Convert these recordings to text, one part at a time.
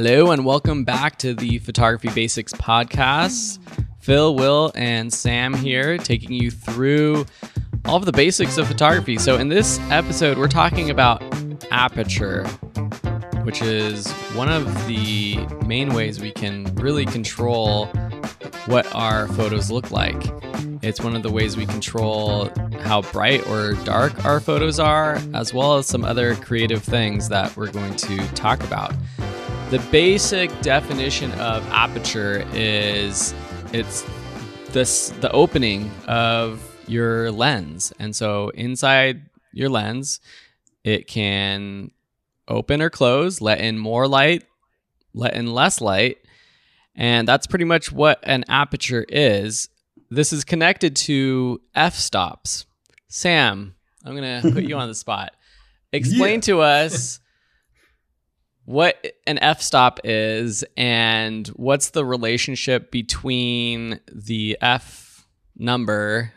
Hello and welcome back to the Photography Basics podcast. Phil, Will, and Sam here taking you through all of the basics of photography. So, in this episode, we're talking about aperture, which is one of the main ways we can really control what our photos look like. It's one of the ways we control how bright or dark our photos are, as well as some other creative things that we're going to talk about. The basic definition of aperture is it's this the opening of your lens. And so inside your lens, it can open or close, let in more light, let in less light. And that's pretty much what an aperture is. This is connected to f stops. Sam, I'm going to put you on the spot. Explain Yeah. to us what an f stop is and what's the relationship between the f number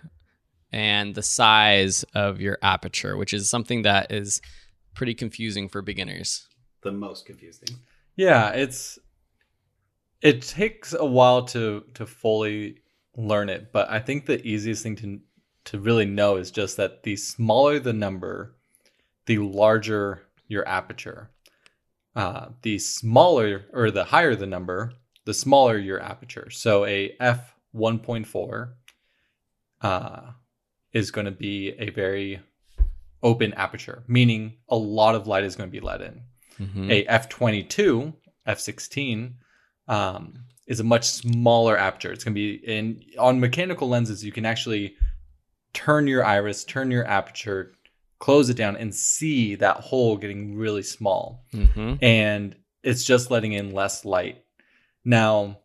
and the size of your aperture, which is something that is pretty confusing for beginners. The most confusing. Yeah, it's it takes a while to to fully learn it, but I think the easiest thing to to really know is just that the smaller the number, the larger your aperture. Uh, the smaller or the higher the number, the smaller your aperture. So a f one point four uh, is going to be a very open aperture, meaning a lot of light is going to be let in Mhm. a f22 f16 um, is a much smaller aperture it's going to be in on mechanical lenses you can actually turn your iris turn your aperture close it down and see that hole getting really small. Mhm. and it's just letting in less light. Now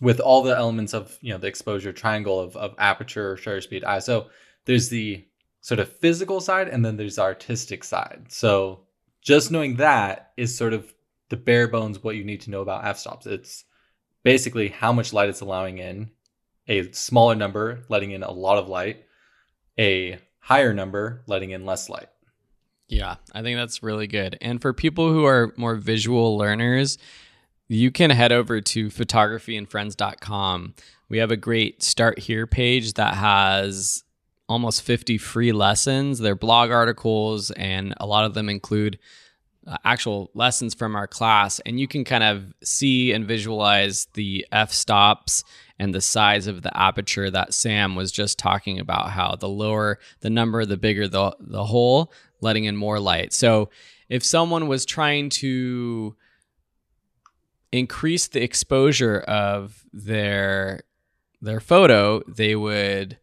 with all the elements of you know the exposure triangle of, of aperture shutter speed iso there's the sort of physical side and then there's the artistic side. So just knowing that is sort of the bare bones what you need to know about f-stops. It's basically how much light it's allowing in a smaller number letting in a lot of light a higher number letting in less light Yeah, I think that's really good. And for people who are more visual learners, you can head over to photographyandfriends.com. We have a great start here page that has almost 50 free lessons. They're blog articles, and a lot of them include uh, actual lessons from our class. And you can kind of see and visualize the f stops and the size of the aperture that Sam was just talking about. How the lower the number, the bigger the the hole, letting in more light. So if someone was trying to increase the exposure of their their photo, they would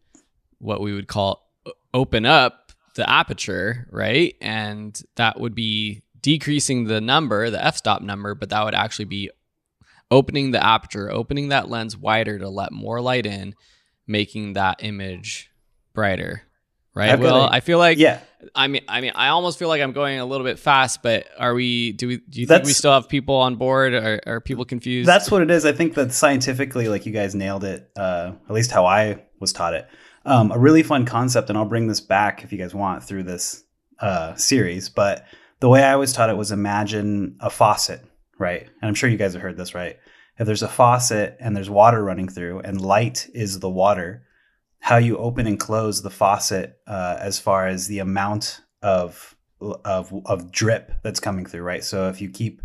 what we would call open up the aperture, right? And that would be decreasing the number, the f-stop number, but that would actually be opening the aperture, opening that lens wider to let more light in, making that image brighter. Right? I've well, a- I feel like yeah. I mean, I mean, I almost feel like I'm going a little bit fast, but are we? Do we? Do you think we still have people on board? Or are people confused? That's what it is. I think that scientifically, like you guys nailed it, uh, at least how I was taught it. Um, a really fun concept, and I'll bring this back if you guys want through this uh, series. But the way I was taught it was imagine a faucet, right? And I'm sure you guys have heard this, right? If there's a faucet and there's water running through, and light is the water, how you open and close the faucet uh, as far as the amount of of of drip that's coming through, right? So if you keep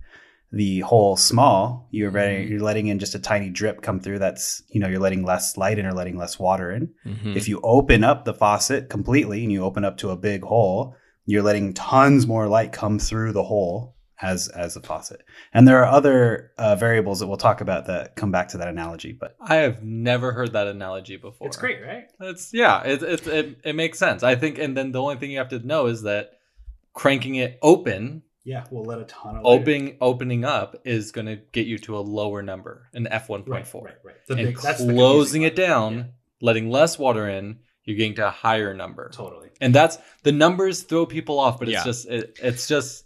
the hole small, you're ready, Mhm. you're letting in just a tiny drip come through. That's you know you're letting less light in or letting less water in. Mhm. If you open up the faucet completely and you open up to a big hole, you're letting tons more light come through the hole as as a faucet. And there are other uh, variables that we'll talk about that come back to that analogy. But i have never heard that analogy before It's great, right? It's yeah, it, it it it makes sense. I think, and then the only thing you have to know is that cranking it open, yeah, we'll let a ton of opening opening up is going to get you to a lower number, an f one point four, right. The and big- that's closing confusing it down, part. letting less water in, you're getting to a higher number. Totally. And that's the numbers throw people off, but it's Yeah. just it, it's just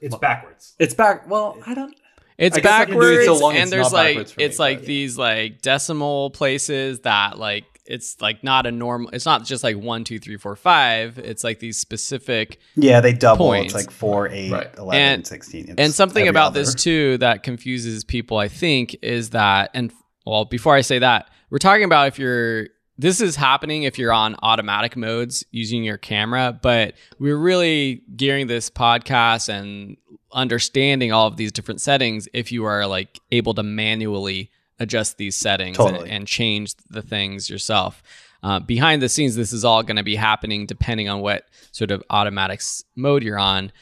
It's backwards. it's back. Well, I don't. It's I guess I can do it backwards, so long and it's there's like backwards for me, it's like but- these like decimal places that like it's like not a normal. It's not just like one, two, three, four, five. It's like these specific Yeah, they double. Points. It's like 4, 8, Right. 11, And- 16. It's and something about other. this too that confuses people, I think, is that and well, before I say that, we're talking about if you're this is happening if you're on automatic modes using your camera, but we're really gearing this podcast and understanding all of these different settings if you are like able to manually adjust these settings and, Totally. and change the things yourself. Uh, behind the scenes, this is all going to be happening depending on what sort of automatic mode you're on.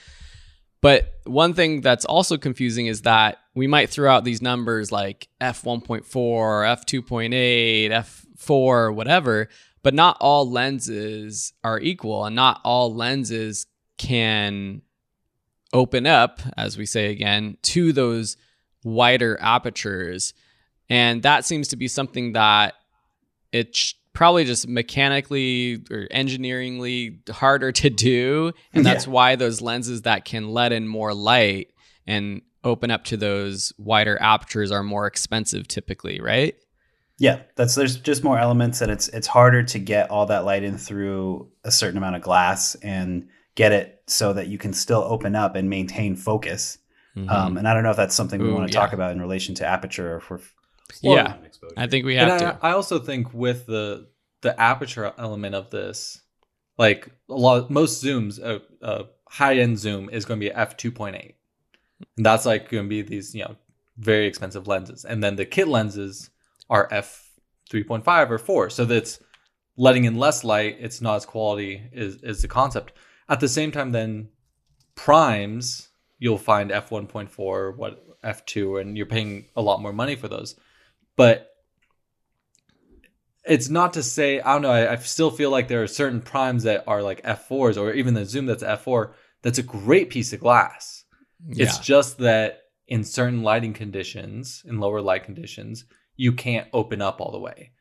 But one thing that's also confusing is that we might throw out these numbers like f1.4, f2.8, f4, whatever, but not all lenses are equal and not all lenses can open up, as we say again, to those wider apertures. And that seems to be something that it's probably just mechanically or engineeringly harder to do. And that's why those lenses that can let in more light and open up to those wider apertures are more expensive typically, right? Yeah, that's there's just more elements and it's it's harder to get all that light in through a certain amount of glass and get it so that you can still open up and maintain focus. Mhm. Um, and I don't know if that's something we Ooh, want to yeah. talk about in relation to aperture or if we're yeah, exposure. I think we And have I, to. I also think with the the aperture element of this, like a lot, most zooms, a, a high end zoom is going to be f two point eight, and that's like going to be these you know very expensive lenses, and then the kit lenses are f three point five or four, so that's letting in less light. It's not as quality is is the concept. At the same time, then primes you'll find f one point four, what f two, and you're paying a lot more money for those, but it's not to say I don't know. I, I still feel like there are certain primes that are like f4s, or even the zoom that's f4. That's a great piece of glass. It's just that in certain lighting conditions, in lower light conditions, you can't open up all the way.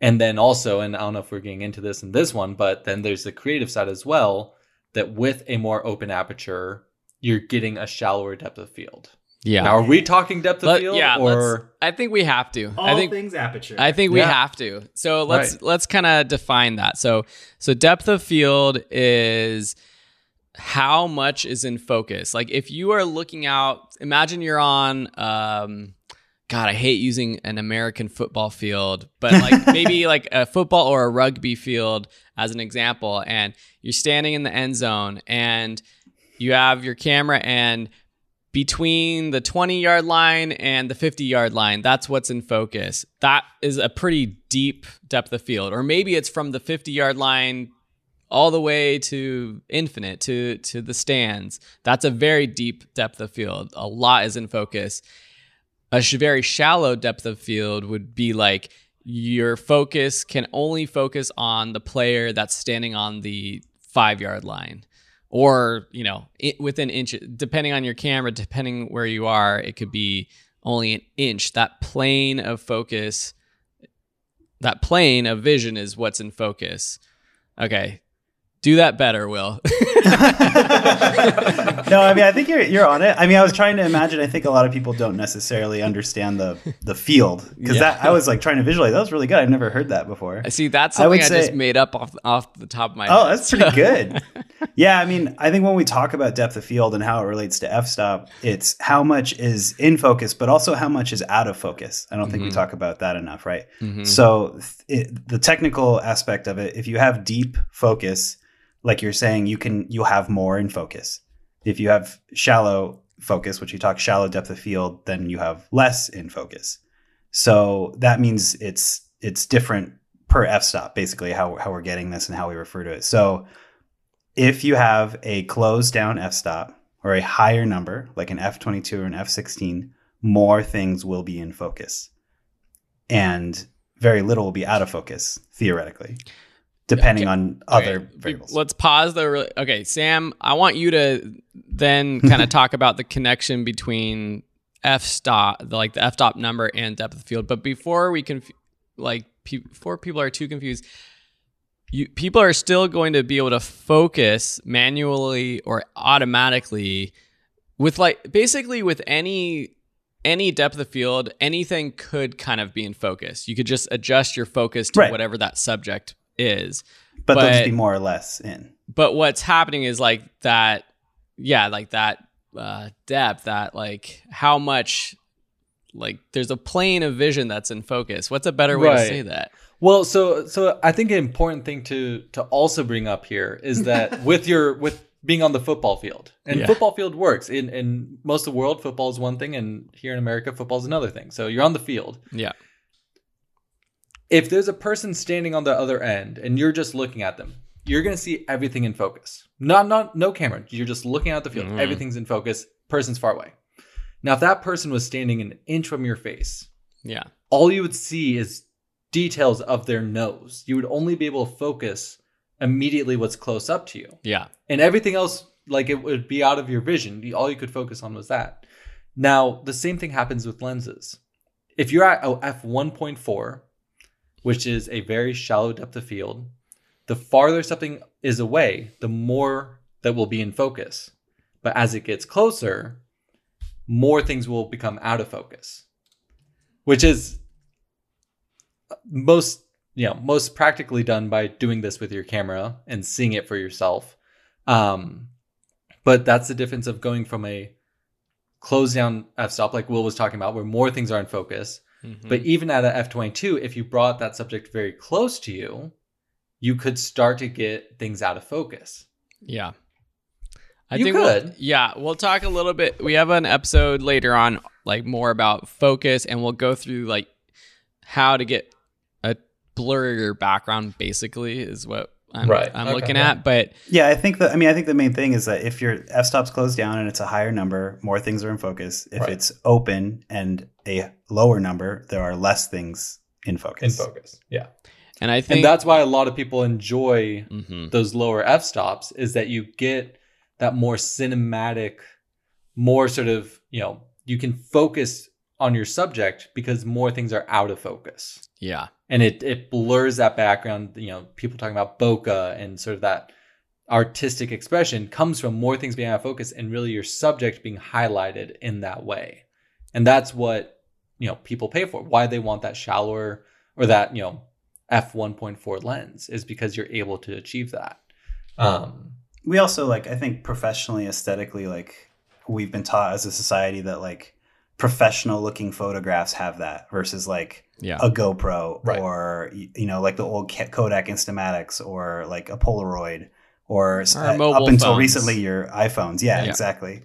And then also, and I don't know if we're getting into this in this one, but then there's the creative side as well. That with a more open aperture, you're getting a shallower depth of field. yeah. Now, are we talking depth of Let- field, yeah, or I think we have to. All I think things aperture. I think we Yeah. have to. So let's Right. let's kind of define that. So so depth of field is how much is in focus. Like if you are looking out, imagine you're on um God, I hate using an American football field, but like maybe like a football or a rugby field as an example, and you're standing in the end zone and you have your camera and between the 20 yard line and the 50 yard line, that's what's in focus. That is a pretty deep depth of field. Or maybe it's from the 50 yard line all the way to infinite to to the stands. That's a very deep depth of field. A lot is in focus. A sh- very shallow depth of field would be like your focus can only focus on the player that's standing on the 5 yard line or you know i within inch depending on your camera depending where you are it could be only an inch that plane of focus that plane of vision is what's in focus okay do that better will no, I mean I think you're you're on it. I mean I was trying to imagine. I think a lot of people don't necessarily understand the the field because Yeah. that I was like trying to visualize. That was really good. I've never heard that before. i see that's I something i, just say- made up off off the top of my Oh, head that's pretty good. yeah, I mean, I think when we talk about depth of field and how it relates to f-stop, it's how much is in focus, but also how much is out of focus. I don't think we Mhm. talk about that enough, right? Mhm. So it, the technical aspect of it, if you have deep focus, like you're saying, you can you'll have more in focus. If you have shallow focus, which you talk shallow depth of field, then you have less in focus. So that means it's it's different per f-stop, basically how how we're getting this and how we refer to it. So if you have a closed down f-stop or a higher number, like an f22 or an f16, more things will be in focus. And very little will be out of focus theoretically depending Okay. on other Okay, variables Let's pause though. really- Okay, Sam, I want you to then kind of talk about the connection between f stop, like the f stop number and depth of field. But before we can, like, pe- before people are too confused, you people are still going to be able to focus manually or automatically with like basically with any any depth of field, anything could kind of be in focus. You could just adjust your focus to Right. whatever that subject is. but, they'll just be more or less in. But what's happening is like that, yeah, like that uh, depth, that like how much, like there's a plane of vision that's in focus. What's a better way to say that? Well, so so I think an important thing to to also bring up here is that with your with being on the football field and Yeah. football field works in in most of the world football is one thing and here in America football is another thing. So you're on the field. Yeah. If there's a person standing on the other end and you're just looking at them, you're going to see everything in focus. Not not no camera. You're just looking out the field. Mhm. Everything's in focus. Person's far away. Now if that person was standing an inch from your face, Yeah. all you would see is details of their nose. You would only be able to focus immediately what's close up to you. Yeah. And everything else, like it would be out of your vision. All you could focus on was that. Now, the same thing happens with lenses. If you're at oh, f1.4, which is a very shallow depth of field, the farther something is away, the more that will be in focus. But as it gets closer, more things will become out of focus, which is most you know most practically done by doing this with your camera and seeing it for yourself. Um, but that's the difference of going from a close down f stop like Will was talking about, where more things are in focus. Mhm. But even at a f twenty two, if you brought that subject very close to you, you could start to get things out of focus. Yeah. I You think we'll- yeah, we'll talk a little bit. We have an episode later on, like more about focus, and we'll go through like how to get a blurrier background. Basically, is what I'm, Right. I'm Okay, looking yeah. at. But Yeah, I think that I mean I think the main thing is that if your f stop's closed down and it's a higher number, more things are in focus. If Right. it's open and a lower number, there are less things in focus. In focus. Yeah. and I think And that's why a lot of people enjoy Mhm. those lower f stops is that you get that more cinematic more sort of you know you can focus on your subject because more things are out of focus. Yeah, and it it blurs that background you know people talking about bokeh and sort of that artistic expression comes from more things being out of focus and really your subject being highlighted in that way. And that's what you know people pay for. Why they want that shallower or that you know f1.4 lens is because you're able to achieve that. Um We also like I think professionally, aesthetically, like we've been taught as a society that like professional looking photographs have that versus like yeah, a GoPro Right. or you know like the old Kodak Instamatics or like a Polaroid or, s- Or uh, up until phones. recently your iPhones. Yeah, Yeah. exactly.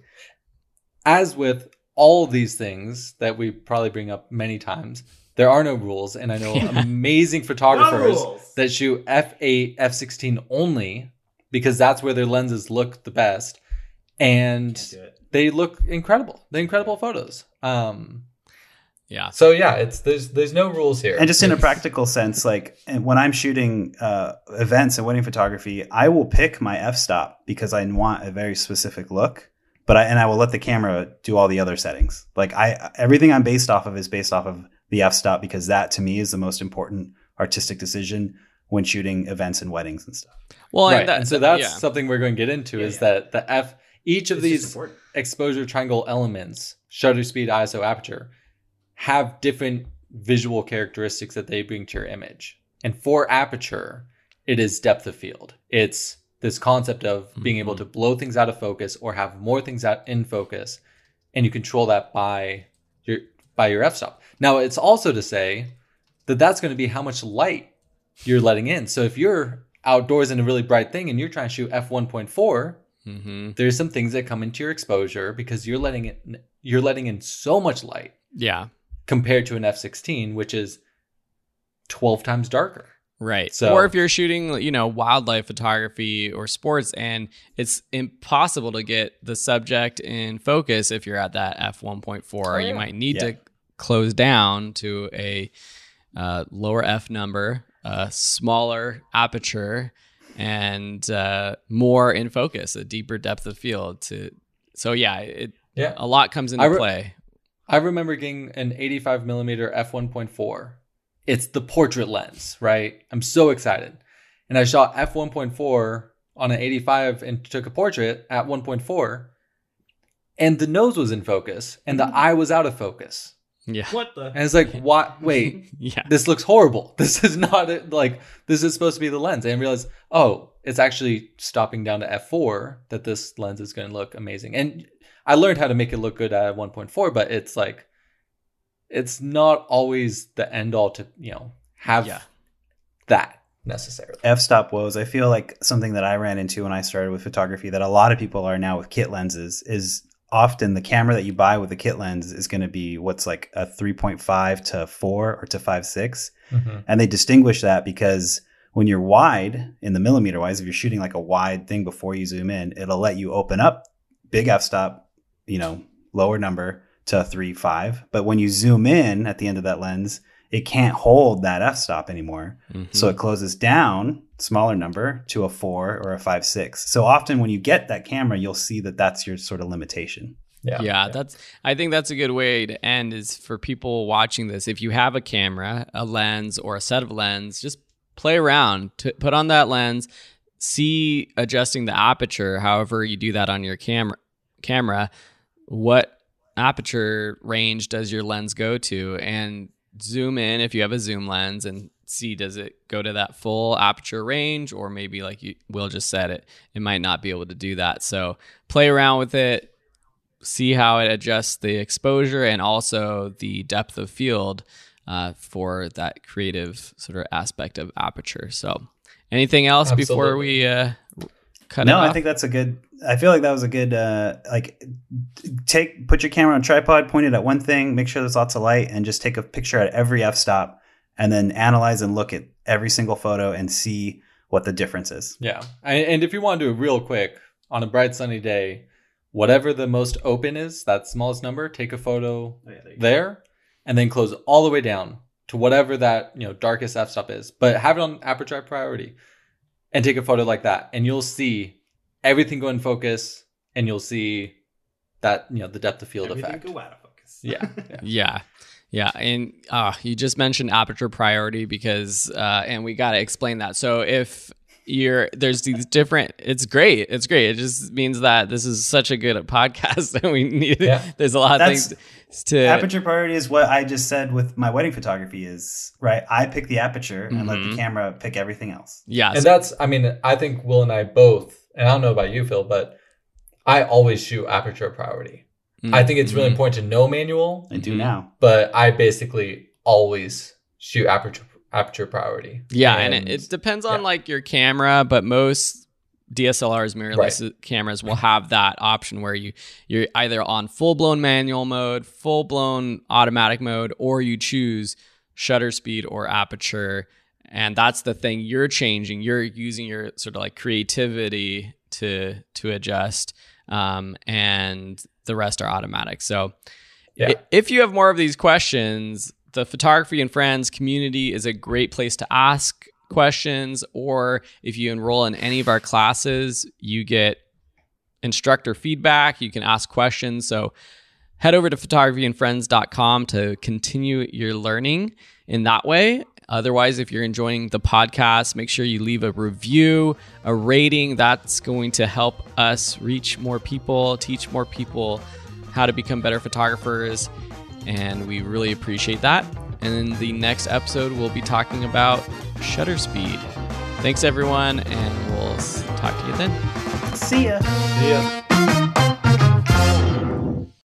as with all these things that we probably bring up many times, there are no rules. And I know amazing photographers that shoot f8, f16 only because that's where their lenses look the best. And they look incredible. They're incredible photos. Um, yeah, so yeah, it's there's there's no rules here. And just in a practical sense, like when I'm shooting uh, events and wedding photography, I will pick my f stop because I want a very specific look. But I and I will let the camera do all the other settings. Like I everything I'm based off of is based off of the f stop because that to me is the most important artistic decision when shooting events and weddings and stuff. Well, right. and, that, and so that's yeah. something we're going to get into Yeah, is yeah. that the f each of these exposure triangle elements, shutter speed, ISO, aperture, have different visual characteristics that they bring to your image. And for aperture, it is depth of field. It's this concept of being able Mhm. to blow things out of focus or have more things out in focus, and you control that by your by your f-stop. Now, it's also to say that that's going to be how much light you're letting in. So if you're outdoors in a really bright thing and you're trying to shoot f1.4, Mhm. there's some things that come into your exposure because you're letting it you're letting in so much light yeah, compared to an f16 which is 12 times darker Right. So- or if you're shooting, you know, wildlife photography or sports and it's impossible to get the subject in focus if you're at that f1.4, Oh, you might need Yeah. to close down to a uh, lower f number, a smaller aperture and uh, more in focus, a deeper depth of field to so yeah, it yeah. a lot comes into I re- play. i remember getting an 85 millimeter f1.4 it's the portrait lens right? I'm so excited. And i shot f1.4 on an 85 and took a portrait at 1.4 and the nose was in focus and the eye was out of focus. Yeah. What the? And it's like, what? Wait, Yeah. this looks horrible. This is not it. like this is supposed to be the lens. And I realized, oh, it's actually stopping down to f4 that this lens is going to look amazing. And I learned how to make it look good at 1.4, but it's like it's not always the end all to you know have Yeah. that necessarily. f-stop woes i feel like something that i ran into when i started with photography that a lot of people are now with kit lenses is often the camera that you buy with a kit lens is going to be what's like a 3.5 to 4 or to 5.6 and they distinguish that because when you're wide in the millimeter wise if you're shooting like a wide thing before you zoom in it'll let you open up big f-stop you know lower number to a 3 5 but when you zoom in at the end of that lens it can't hold that f-stop anymore. Mhm. so it closes down, smaller number, to a four or a five, six. So often when you get that camera, you'll see that that's your sort of limitation. yeah, Yeah. that's I think that's a good way to end is for people watching this. If you have a camera, a lens or a set of lens, just play around, to put on that lens, see adjusting the aperture, however you do that on your camera camera, what aperture range does your lens go to and zoom in if you have a zoom lens and see does it go to that full aperture range or maybe like you will just said it it might not be able to do that so play around with it see how it adjusts the exposure and also the depth of field uh, for that creative sort of aspect of aperture. So, anything else before we uh, cut no? I think that's a good. I feel like that was a good. Uh, like, take put your camera on a tripod, point it at one thing, make sure there's lots of light, and just take a picture at every f stop, and then analyze and look at every single photo and see what the difference is. Yeah. And, if you want to do it real quick on a bright sunny day, whatever the most open is, that smallest number, take a photo oh, there and then close all the way down to whatever that, you know, darkest f-stop is. But have it on aperture priority and take a photo like that and you'll see everything go in focus and you'll see that, you know, the depth of field Everything effect. go out of focus. Yeah. yeah. Yeah. Yeah. And uh, you just mentioned aperture priority because, uh, and we got to explain that. So if you're, there's these different, it's great. It's great. It just means that this is such a good podcast and we need, Yeah. there's a lot of things to, Aperture priority is what I just said with my wedding photography. Is right. I pick the aperture and let Mhm. the camera pick everything else. yeah. And so- that's, I mean, I think Will and I both, and I don't know about you, Phil, but I always shoot aperture priority. I think it's really Mhm. important to know manual, I do now. but I basically always shoot aperture aperture priority. Yeah, and, it, it depends on yeah. like your camera, but most DSLRs, mirrorless cameras will have that option where you you're either on full blown manual mode, full blown automatic mode, or you choose shutter speed or aperture, and that's the thing you're changing. You're using your sort of like creativity to to adjust, um, and the rest are automatic. So Yeah. If you have more of these questions, the Photography and Friends community is a great place to ask questions. Or if you enroll in any of our classes, you get instructor feedback. You can ask questions. So head over to photographyandfriends.com to continue your learning in that way. Otherwise, if you're enjoying the podcast, make sure you leave a review, a rating. That's going to help us reach more people, teach more people how to become better photographers. And we really appreciate that. And in the next episode, we'll be talking about shutter speed. Thanks, everyone, and we'll talk to you then. See ya. Yeah.